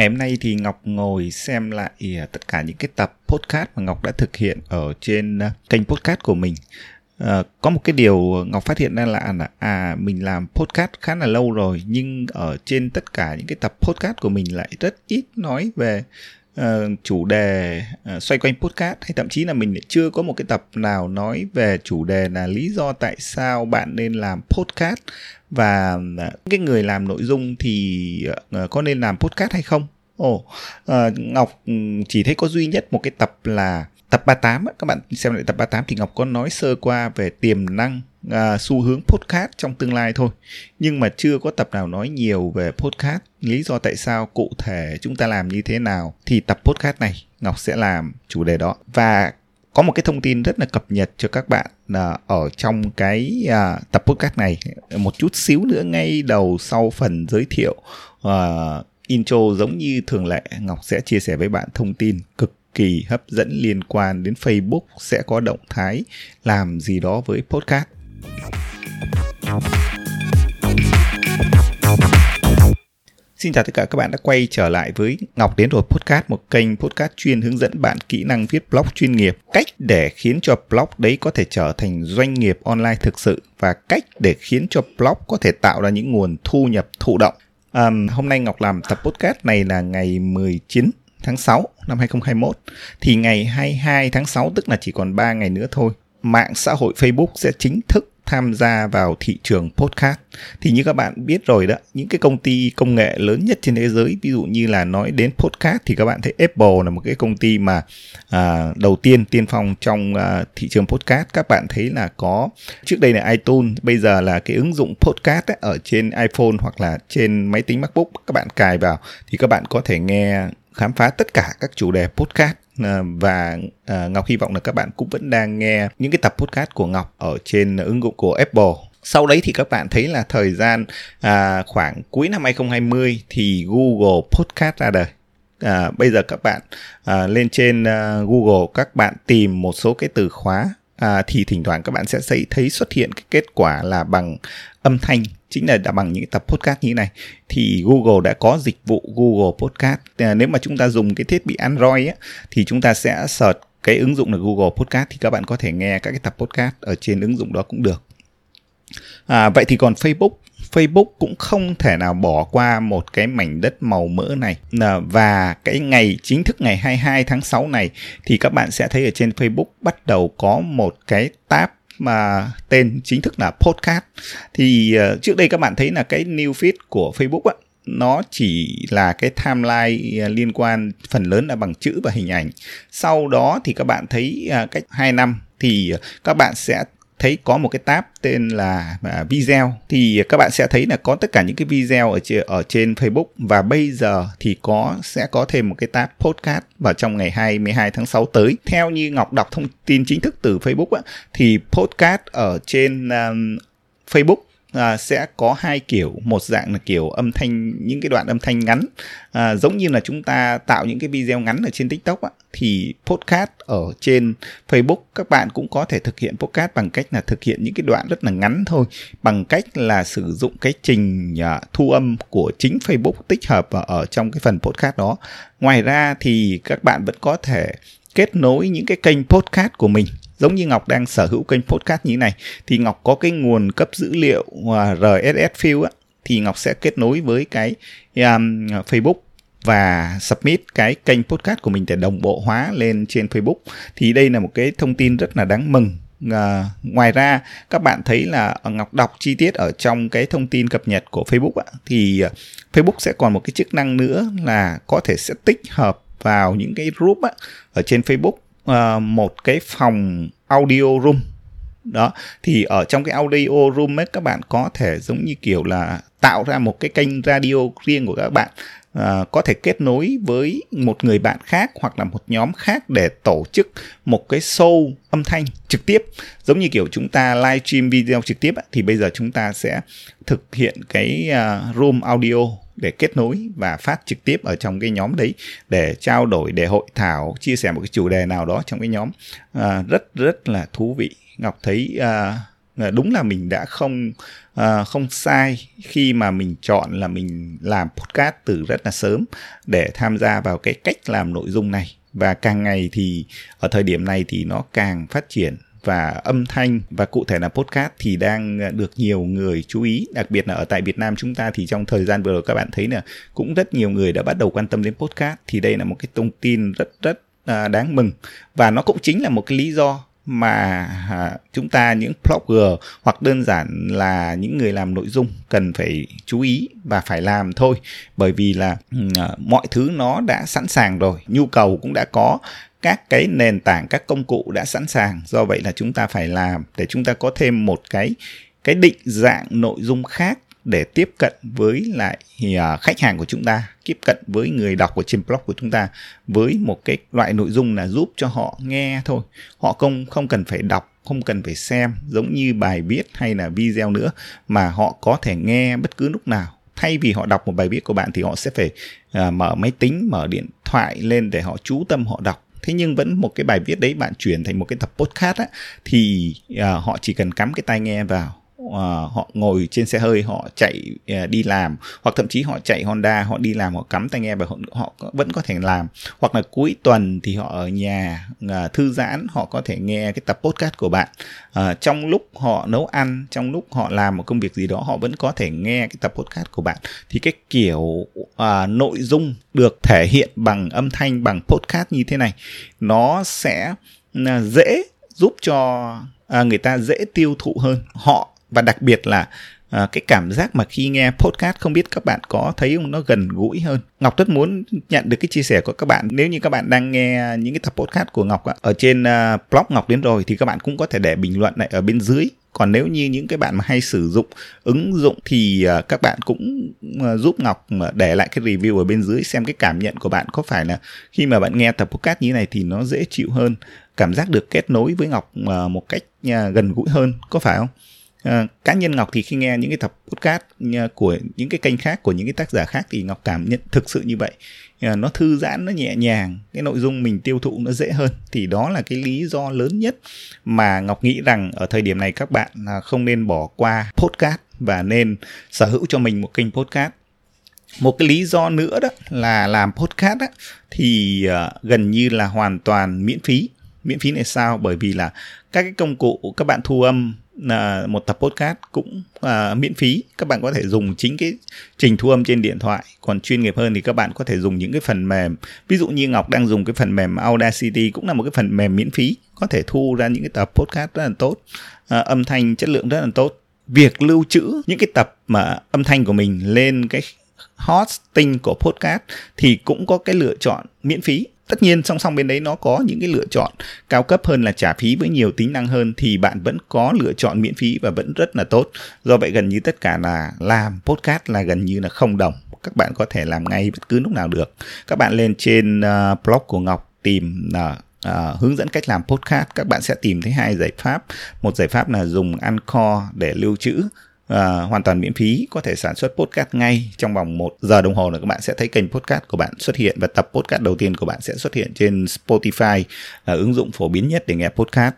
Ngày hôm nay thì Ngọc ngồi xem lại à, tất cả những cái tập podcast mà Ngọc đã thực hiện ở trên à, kênh podcast của mình. À, có một cái điều Ngọc phát hiện ra là à, à mình làm podcast khá là lâu rồi nhưng ở trên tất cả những cái tập podcast của mình lại rất ít nói về uh, chủ đề uh, xoay quanh podcast hay thậm chí là mình chưa có một cái tập nào nói về chủ đề là lý do tại sao bạn nên làm podcast và uh, cái người làm nội dung thì uh, có nên làm podcast hay không? Ồ oh, uh, ngọc ừ, chỉ thấy có duy nhất một cái tập là tập 38 các bạn xem lại tập 38 thì Ngọc có nói sơ qua về tiềm năng à, xu hướng podcast trong tương lai thôi. Nhưng mà chưa có tập nào nói nhiều về podcast lý do tại sao cụ thể chúng ta làm như thế nào thì tập podcast này Ngọc sẽ làm chủ đề đó. Và có một cái thông tin rất là cập nhật cho các bạn à, ở trong cái à, tập podcast này. Một chút xíu nữa ngay đầu sau phần giới thiệu à, intro giống như thường lệ Ngọc sẽ chia sẻ với bạn thông tin cực kỳ hấp dẫn liên quan đến Facebook sẽ có động thái làm gì đó với podcast. Xin chào tất cả các bạn đã quay trở lại với Ngọc Đến Rồi Podcast, một kênh podcast chuyên hướng dẫn bạn kỹ năng viết blog chuyên nghiệp, cách để khiến cho blog đấy có thể trở thành doanh nghiệp online thực sự và cách để khiến cho blog có thể tạo ra những nguồn thu nhập thụ động. Um, hôm nay Ngọc làm tập podcast này là ngày 19 tháng 6 năm 2021 thì ngày 22 tháng 6 tức là chỉ còn 3 ngày nữa thôi mạng xã hội Facebook sẽ chính thức tham gia vào thị trường podcast. Thì như các bạn biết rồi đó những cái công ty công nghệ lớn nhất trên thế giới ví dụ như là nói đến podcast thì các bạn thấy Apple là một cái công ty mà à, đầu tiên tiên phong trong à, thị trường podcast. Các bạn thấy là có trước đây là iTunes bây giờ là cái ứng dụng podcast ấy, ở trên iPhone hoặc là trên máy tính MacBook các bạn cài vào thì các bạn có thể nghe khám phá tất cả các chủ đề podcast ờ, và ờ, Ngọc hy vọng là các bạn cũng vẫn đang nghe những cái tập podcast của Ngọc ở trên ứng dụng của Apple. Sau đấy thì các bạn thấy là thời gian à, khoảng cuối năm 2020 thì Google Podcast ra đời. À, bây giờ các bạn à, lên trên à, Google các bạn tìm một số cái từ khóa à, thì thỉnh thoảng các bạn sẽ thấy xuất hiện cái kết quả là bằng âm thanh chính là đã bằng những tập podcast như thế này. Thì Google đã có dịch vụ Google Podcast. À, nếu mà chúng ta dùng cái thiết bị Android ấy, thì chúng ta sẽ search cái ứng dụng là Google Podcast thì các bạn có thể nghe các cái tập podcast ở trên ứng dụng đó cũng được. À, vậy thì còn Facebook. Facebook cũng không thể nào bỏ qua một cái mảnh đất màu mỡ này. Và cái ngày chính thức ngày 22 tháng 6 này thì các bạn sẽ thấy ở trên Facebook bắt đầu có một cái tab mà tên chính thức là podcast. Thì uh, trước đây các bạn thấy là cái new feed của Facebook á nó chỉ là cái timeline ờ, liên quan phần lớn là bằng chữ và hình ảnh. Sau đó thì các bạn thấy uh, cách 2 năm thì ờ, các bạn sẽ thấy có một cái tab tên là à, video thì các bạn sẽ thấy là có tất cả những cái video ở trên ở trên Facebook và bây giờ thì có sẽ có thêm một cái tab podcast vào trong ngày 22 tháng 6 tới. Theo như Ngọc đọc thông tin chính thức từ Facebook á, thì podcast ở trên um, Facebook à, sẽ có hai kiểu. Một dạng là kiểu âm thanh những cái đoạn âm thanh ngắn. À, giống như là chúng ta tạo những cái video ngắn ở trên tiktok á, thì podcast ở trên facebook các bạn cũng có thể thực hiện podcast bằng cách là thực hiện những cái đoạn rất là ngắn thôi. Bằng cách là sử dụng cái trình uh, thu âm của chính facebook tích hợp ở trong cái phần podcast đó. Ngoài ra thì các bạn vẫn có thể kết nối những cái kênh podcast của mình. Giống như Ngọc đang sở hữu kênh podcast như thế này thì Ngọc có cái nguồn cấp dữ liệu à, RSS feed á, thì Ngọc sẽ kết nối với cái um, Facebook và submit cái kênh podcast của mình để đồng bộ hóa lên trên Facebook. Thì đây là một cái thông tin rất là đáng mừng. À, ngoài ra các bạn thấy là Ngọc đọc chi tiết ở trong cái thông tin cập nhật của Facebook ạ, thì à, Facebook sẽ còn một cái chức năng nữa là có thể sẽ tích hợp vào những cái group á, ở trên Facebook uh, một cái phòng audio room. Đó thì ở trong cái audio room ấy các bạn có thể giống như kiểu là tạo ra một cái kênh radio riêng của các bạn. À, có thể kết nối với một người bạn khác hoặc là một nhóm khác để tổ chức một cái show âm thanh trực tiếp. Giống như kiểu chúng ta live stream video trực tiếp thì bây giờ chúng ta sẽ thực hiện cái uh, room audio để kết nối và phát trực tiếp ở trong cái nhóm đấy để trao đổi để hội thảo chia sẻ một cái chủ đề nào đó trong cái nhóm. À, rất rất là thú vị. Ngọc thấy à, à, đúng là mình đã không à, không sai khi mà mình chọn là mình làm podcast từ rất là sớm để tham gia vào cái cách làm nội dung này. Và càng ngày thì ở thời điểm này thì nó càng phát triển và âm thanh và cụ thể là podcast thì đang ờ, được nhiều người chú ý. Đặc biệt là ở tại Việt Nam chúng ta thì trong thời gian vừa rồi các bạn thấy là cũng rất nhiều người đã bắt đầu quan tâm đến podcast thì đây là một cái thông tin rất rất à, đáng mừng. Và nó cũng chính là một cái lý do mà à, chúng ta những blogger hoặc đơn giản là những người làm nội dung cần phải chú ý và phải làm thôi. Bởi vì là à, mọi thứ nó đã sẵn sàng rồi, nhu cầu cũng đã có các cái nền tảng các công cụ đã sẵn sàng. Do vậy là chúng ta phải làm để chúng ta có thêm một cái cái định dạng nội dung khác để tiếp cận với lại à, khách hàng của chúng ta tiếp cận với người đọc của trên blog của chúng ta với một cái loại nội dung là giúp cho họ nghe thôi. Họ không không cần phải đọc không cần phải xem giống như bài viết hay là video nữa mà họ có thể nghe bất cứ lúc nào. Thay vì họ đọc một bài viết của bạn thì họ sẽ phải uh, mở máy tính mở điện thoại lên để họ chú tâm họ đọc thế nhưng vẫn một cái bài viết đấy bạn chuyển thành một cái tập podcast á thì uh, họ chỉ cần cắm cái tai nghe vào uh, họ ngồi trên xe hơi họ chạy uh, đi làm hoặc thậm chí họ chạy Honda họ đi làm họ cắm tai nghe và họ, họ vẫn có thể làm. Hoặc là cuối tuần thì họ ở nhà uh, thư giãn họ có thể nghe cái tập podcast của bạn. Uh, trong lúc họ nấu ăn trong lúc họ làm một công việc gì đó họ vẫn có thể nghe cái tập podcast của bạn. Thì cái kiểu uh, nội dung được thể hiện bằng âm thanh bằng podcast như thế này nó sẽ uh, dễ giúp cho à, người ta dễ tiêu thụ hơn. Họ và đặc biệt là à, cái cảm giác mà khi nghe podcast không biết các bạn có thấy không nó gần gũi hơn. Ngọc rất muốn nhận được cái chia sẻ của các bạn. Nếu như các bạn đang nghe những cái tập podcast của ngọc ở trên uh, blog ngọc đến rồi thì các bạn cũng có thể để bình luận lại ở bên dưới. Còn nếu như những cái bạn mà hay sử dụng ứng dụng thì à, các bạn cũng à, giúp ngọc để lại cái review ở bên dưới xem cái cảm nhận của bạn có phải là khi mà bạn nghe tập podcast như thế này thì nó dễ chịu hơn cảm giác được kết nối với ngọc một cách gần gũi hơn. Có phải không? À, cá nhân Ngọc thì khi nghe những cái tập podcast ờ, của những cái kênh khác của những cái tác giả khác thì Ngọc cảm nhận thực sự như vậy. À, nó thư giãn nó nhẹ nhàng cái nội dung mình tiêu thụ nó dễ hơn. Thì đó là cái lý do lớn nhất mà Ngọc nghĩ rằng ở thời điểm này các bạn à, không nên bỏ qua podcast và nên sở hữu cho mình một kênh podcast. Một cái lý do nữa đó là làm podcast á, thì uh, gần như là hoàn toàn miễn phí. Miễn phí này sao? Bởi vì là các cái công cụ các bạn thu âm là một tập podcast cũng à, miễn phí. Các bạn có thể dùng chính cái trình thu âm trên điện thoại. Còn chuyên nghiệp hơn thì các bạn có thể dùng những cái phần mềm. Ví dụ như ngọc đang dùng cái phần mềm audacity cũng là một cái phần mềm miễn phí. Có thể thu ra những cái tập podcast rất là tốt. À, âm thanh chất lượng rất là tốt. Việc lưu trữ những cái tập mà âm thanh của mình lên cái hosting của podcast thì cũng có cái lựa chọn miễn phí tất nhiên song song bên đấy nó có những cái lựa chọn cao cấp hơn là trả phí với nhiều tính năng hơn thì bạn vẫn có lựa chọn miễn phí và vẫn rất là tốt. Do vậy gần như tất cả là làm podcast là gần như là không đồng. Các bạn có thể làm ngay bất cứ lúc nào được. Các bạn lên trên uh, blog của ngọc tìm uh, Uh, hướng dẫn cách làm podcast. Các bạn sẽ tìm thấy hai giải pháp. Một giải pháp là dùng Anchor để lưu trữ uh, hoàn toàn miễn phí có thể sản xuất podcast ngay trong vòng một giờ đồng hồ là các bạn sẽ thấy kênh podcast của bạn xuất hiện và tập podcast đầu tiên của bạn sẽ xuất hiện trên Spotify là ứng dụng phổ biến nhất để nghe podcast.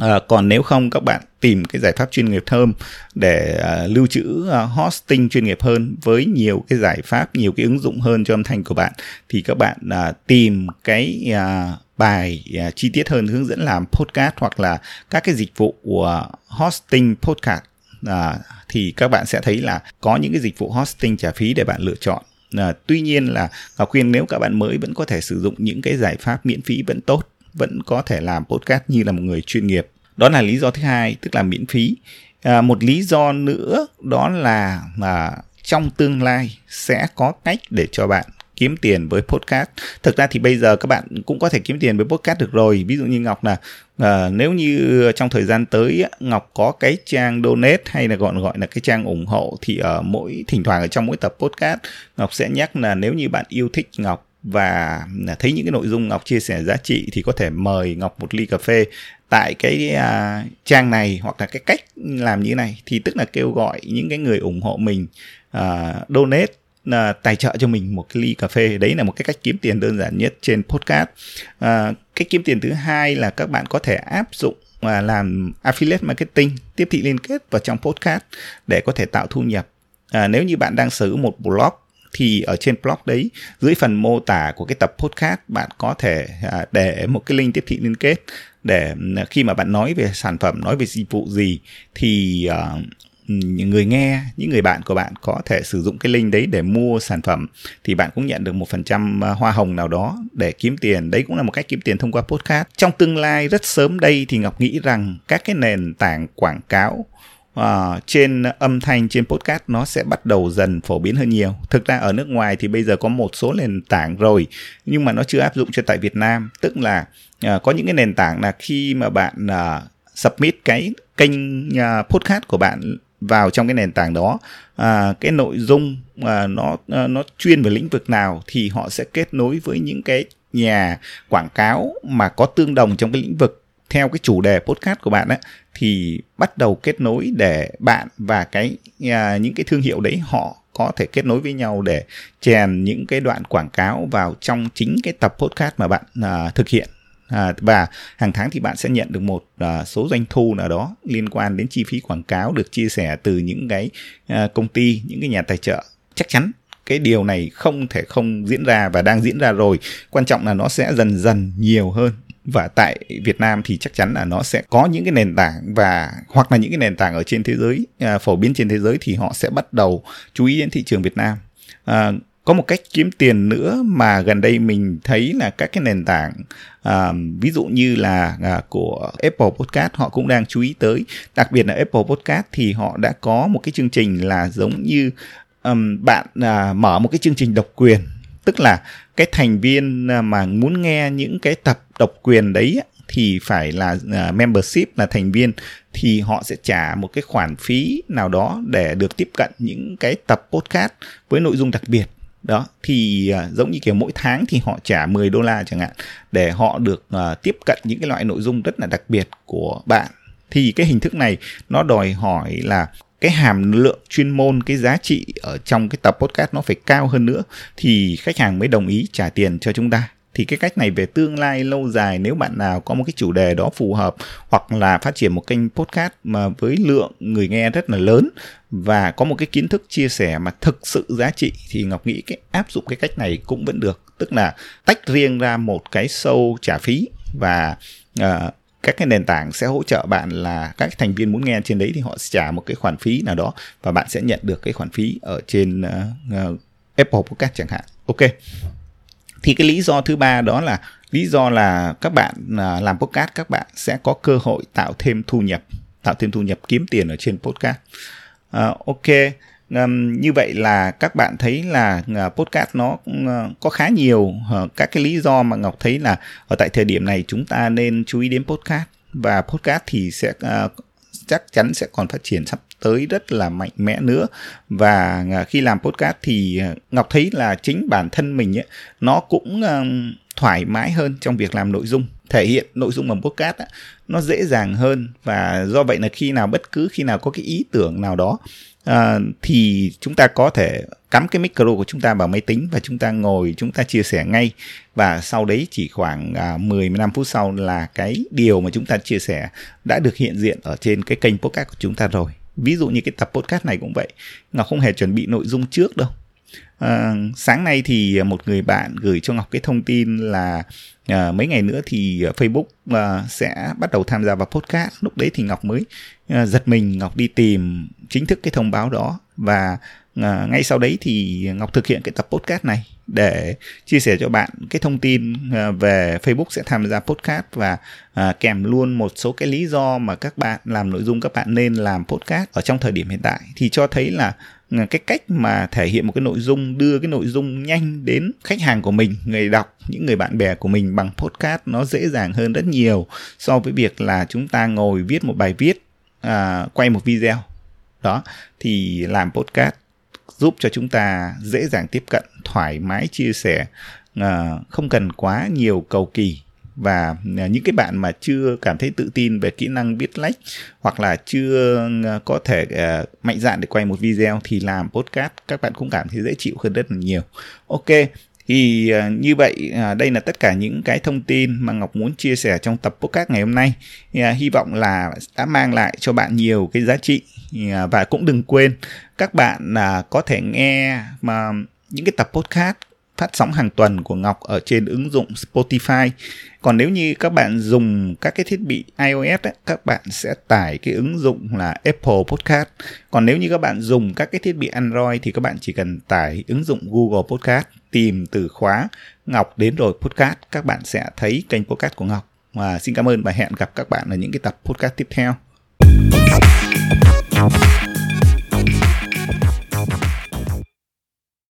À, còn nếu không các bạn tìm cái giải pháp chuyên nghiệp hơn để à, lưu trữ à, hosting chuyên nghiệp hơn với nhiều cái giải pháp nhiều cái ứng dụng hơn cho âm thanh của bạn thì các bạn à, tìm cái à, bài à, chi tiết hơn hướng dẫn làm podcast hoặc là các cái dịch vụ của hosting podcast à, thì các bạn sẽ thấy là có những cái dịch vụ hosting trả phí để bạn lựa chọn. À, tuy nhiên là ngọc khuyên nếu các bạn mới vẫn có thể sử dụng những cái giải pháp miễn phí vẫn tốt vẫn có thể làm podcast như là một người chuyên nghiệp. Đó là lý do thứ hai tức là miễn phí. À, một lý do nữa đó là mà trong tương lai sẽ có cách để cho bạn kiếm tiền với podcast. Thực ra thì bây giờ các bạn cũng có thể kiếm tiền với podcast được rồi. Ví dụ như ngọc là à, nếu như trong thời gian tới ngọc có cái trang donate hay là gọi gọi là cái trang ủng hộ thì ở mỗi thỉnh thoảng ở trong mỗi tập podcast ngọc sẽ nhắc là nếu như bạn yêu thích ngọc và thấy những cái nội dung ngọc chia sẻ giá trị thì có thể mời ngọc một ly cà phê tại cái uh, trang này hoặc là cái cách làm như thế này. Thì tức là kêu gọi những cái người ủng hộ mình uh, donate là tài trợ cho mình một cái ly cà phê. Đấy là một cái cách kiếm tiền đơn giản nhất trên podcast. À, cách kiếm tiền thứ hai là các bạn có thể áp dụng và làm affiliate marketing tiếp thị liên kết vào trong podcast để có thể tạo thu nhập. À, nếu như bạn đang sở hữu một blog thì ở trên blog đấy dưới phần mô tả của cái tập podcast bạn có thể à, để một cái link tiếp thị liên kết để à, khi mà bạn nói về sản phẩm nói về dịch vụ gì thì uh, những người nghe những người bạn của bạn có thể sử dụng cái link đấy để mua sản phẩm thì bạn cũng nhận được một phần trăm à, hoa hồng nào đó để kiếm tiền. Đấy cũng là một cách kiếm tiền thông qua podcast. Trong tương lai rất sớm đây thì ngọc nghĩ rằng các cái nền tảng quảng cáo uh, trên âm thanh trên podcast nó sẽ bắt đầu dần phổ biến hơn nhiều. Thực ra ở nước ngoài thì bây giờ có một số nền tảng rồi nhưng mà nó chưa áp dụng cho tại việt nam. Tức là uh, có những cái nền tảng là khi mà bạn uh, submit cái kênh uh, podcast của bạn vào trong cái nền tảng đó. À, cái nội dung à, nó à, nó chuyên về lĩnh vực nào thì họ sẽ kết nối với những cái nhà quảng cáo mà có tương đồng trong cái lĩnh vực. Theo cái chủ đề podcast của bạn ấy thì bắt đầu kết nối để bạn và cái à, những cái thương hiệu đấy họ có thể kết nối với nhau để chèn những cái đoạn quảng cáo vào trong chính cái tập podcast mà bạn à, thực hiện à, và hàng tháng thì bạn sẽ nhận được một à, số doanh thu nào đó liên quan đến chi phí quảng cáo được chia sẻ từ những cái à, công ty những cái nhà tài trợ. Chắc chắn cái điều này không thể không diễn ra và đang diễn ra rồi. Quan trọng là nó sẽ dần dần nhiều hơn. Và tại Việt Nam thì chắc chắn là nó sẽ có những cái nền tảng và hoặc là những cái nền tảng ở trên thế giới à, phổ biến trên thế giới thì họ sẽ bắt đầu chú ý đến thị trường Việt Nam. À, có một cách kiếm tiền nữa mà gần đây mình thấy là các cái nền tảng à, ví dụ như là à, của Apple Podcast họ cũng đang chú ý tới. Đặc biệt là Apple Podcast thì họ đã có một cái chương trình là giống như um, bạn à, mở một cái chương trình độc quyền. Tức là cái thành viên à, mà muốn nghe những cái tập độc quyền đấy thì phải là uh, membership là thành viên thì họ sẽ trả một cái khoản phí nào đó để được tiếp cận những cái tập podcast với nội dung đặc biệt đó thì uh, giống như kiểu mỗi tháng thì họ trả 10 đô la chẳng hạn để họ được uh, tiếp cận những cái loại nội dung rất là đặc biệt của bạn. Thì cái hình thức này nó đòi hỏi là cái hàm lượng chuyên môn cái giá trị ở trong cái tập podcast nó phải cao hơn nữa thì khách hàng mới đồng ý trả tiền cho chúng ta thì cái cách này về tương lai lâu dài nếu bạn nào có một cái chủ đề đó phù hợp hoặc là phát triển một kênh podcast mà với lượng người nghe rất là lớn và có một cái kiến thức chia sẻ mà thực sự giá trị thì ngọc nghĩ cái áp dụng cái cách này cũng vẫn được tức là tách riêng ra một cái show trả phí và uh, các cái nền tảng sẽ hỗ trợ bạn là các thành viên muốn nghe trên đấy thì họ sẽ trả một cái khoản phí nào đó và bạn sẽ nhận được cái khoản phí ở trên uh, uh, Apple Podcast chẳng hạn. Ok. Thì cái lý do thứ ba đó là lý do là các bạn à, làm podcast các bạn sẽ có cơ hội tạo thêm thu nhập, tạo thêm thu nhập kiếm tiền ở trên podcast. Uh, ok. Um, như vậy là các bạn thấy là uh, podcast nó uh, có khá nhiều uh, các cái lý do mà ngọc thấy là ở tại thời điểm này chúng ta nên chú ý đến podcast và podcast thì sẽ uh, chắc chắn sẽ còn phát triển sắp tới rất là mạnh mẽ nữa. Và à, khi làm podcast thì à, ngọc thấy là chính bản thân mình ấy, nó cũng thoải mái hơn trong việc làm nội dung thể hiện nội dung bằng podcast á, nó dễ dàng hơn. Và do vậy là khi nào bất cứ khi nào có cái ý tưởng nào đó à, thì chúng ta có thể cắm cái micro của chúng ta vào máy tính và chúng ta ngồi chúng ta chia sẻ ngay. Và sau đấy chỉ khoảng à, 10 15 phút sau là cái điều mà chúng ta chia sẻ đã được hiện diện ở trên cái kênh podcast của chúng ta rồi. Ví dụ như cái tập podcast này cũng vậy, Ngọc không hề chuẩn bị nội dung trước đâu. À, sáng nay thì một người bạn gửi cho Ngọc cái thông tin là à, mấy ngày nữa thì Facebook à, sẽ bắt đầu tham gia vào podcast. Lúc đấy thì Ngọc mới à, giật mình, Ngọc đi tìm chính thức cái thông báo đó và à, ngay sau đấy thì Ngọc thực hiện cái tập podcast này để chia sẻ cho bạn cái thông tin à, về Facebook sẽ tham gia podcast và à, kèm luôn một số cái lý do mà các bạn làm nội dung các bạn nên làm podcast ở trong thời điểm hiện tại. Thì cho thấy là ừ, cái cách mà thể hiện một cái nội dung đưa cái nội dung nhanh đến khách hàng của mình người đọc những người bạn bè của mình bằng podcast nó dễ dàng hơn rất nhiều so với việc là chúng ta ngồi viết một bài viết à, quay một video. Đó thì làm podcast giúp cho chúng ta dễ dàng tiếp cận thoải mái chia sẻ à, không cần quá nhiều cầu kỳ. Và à, những cái bạn mà chưa cảm thấy tự tin về kỹ năng viết lách hoặc là chưa à, có thể uh, mạnh dạn để quay một video thì làm podcast các bạn cũng cảm thấy dễ chịu hơn rất là nhiều. Ok thì uh, như vậy uh, đây là tất cả những cái thông tin mà ngọc muốn chia sẻ trong tập podcast ngày hôm nay. Uh, hy vọng là đã mang lại cho bạn nhiều cái giá trị Dạ, và cũng đừng quên các bạn là có thể nghe mà những cái tập podcast phát sóng hàng tuần của Ngọc ở trên ứng dụng Spotify. Còn nếu như các bạn dùng các cái thiết bị iOS ấy, các bạn sẽ tải cái ứng dụng là Apple Podcast. Còn nếu như các bạn dùng các cái thiết bị Android thì các bạn chỉ cần tải ứng dụng Google Podcast, tìm từ khóa Ngọc đến rồi podcast, các bạn sẽ thấy kênh podcast của Ngọc. Và xin cảm ơn và hẹn gặp các bạn ở những cái tập podcast tiếp theo. Thank you.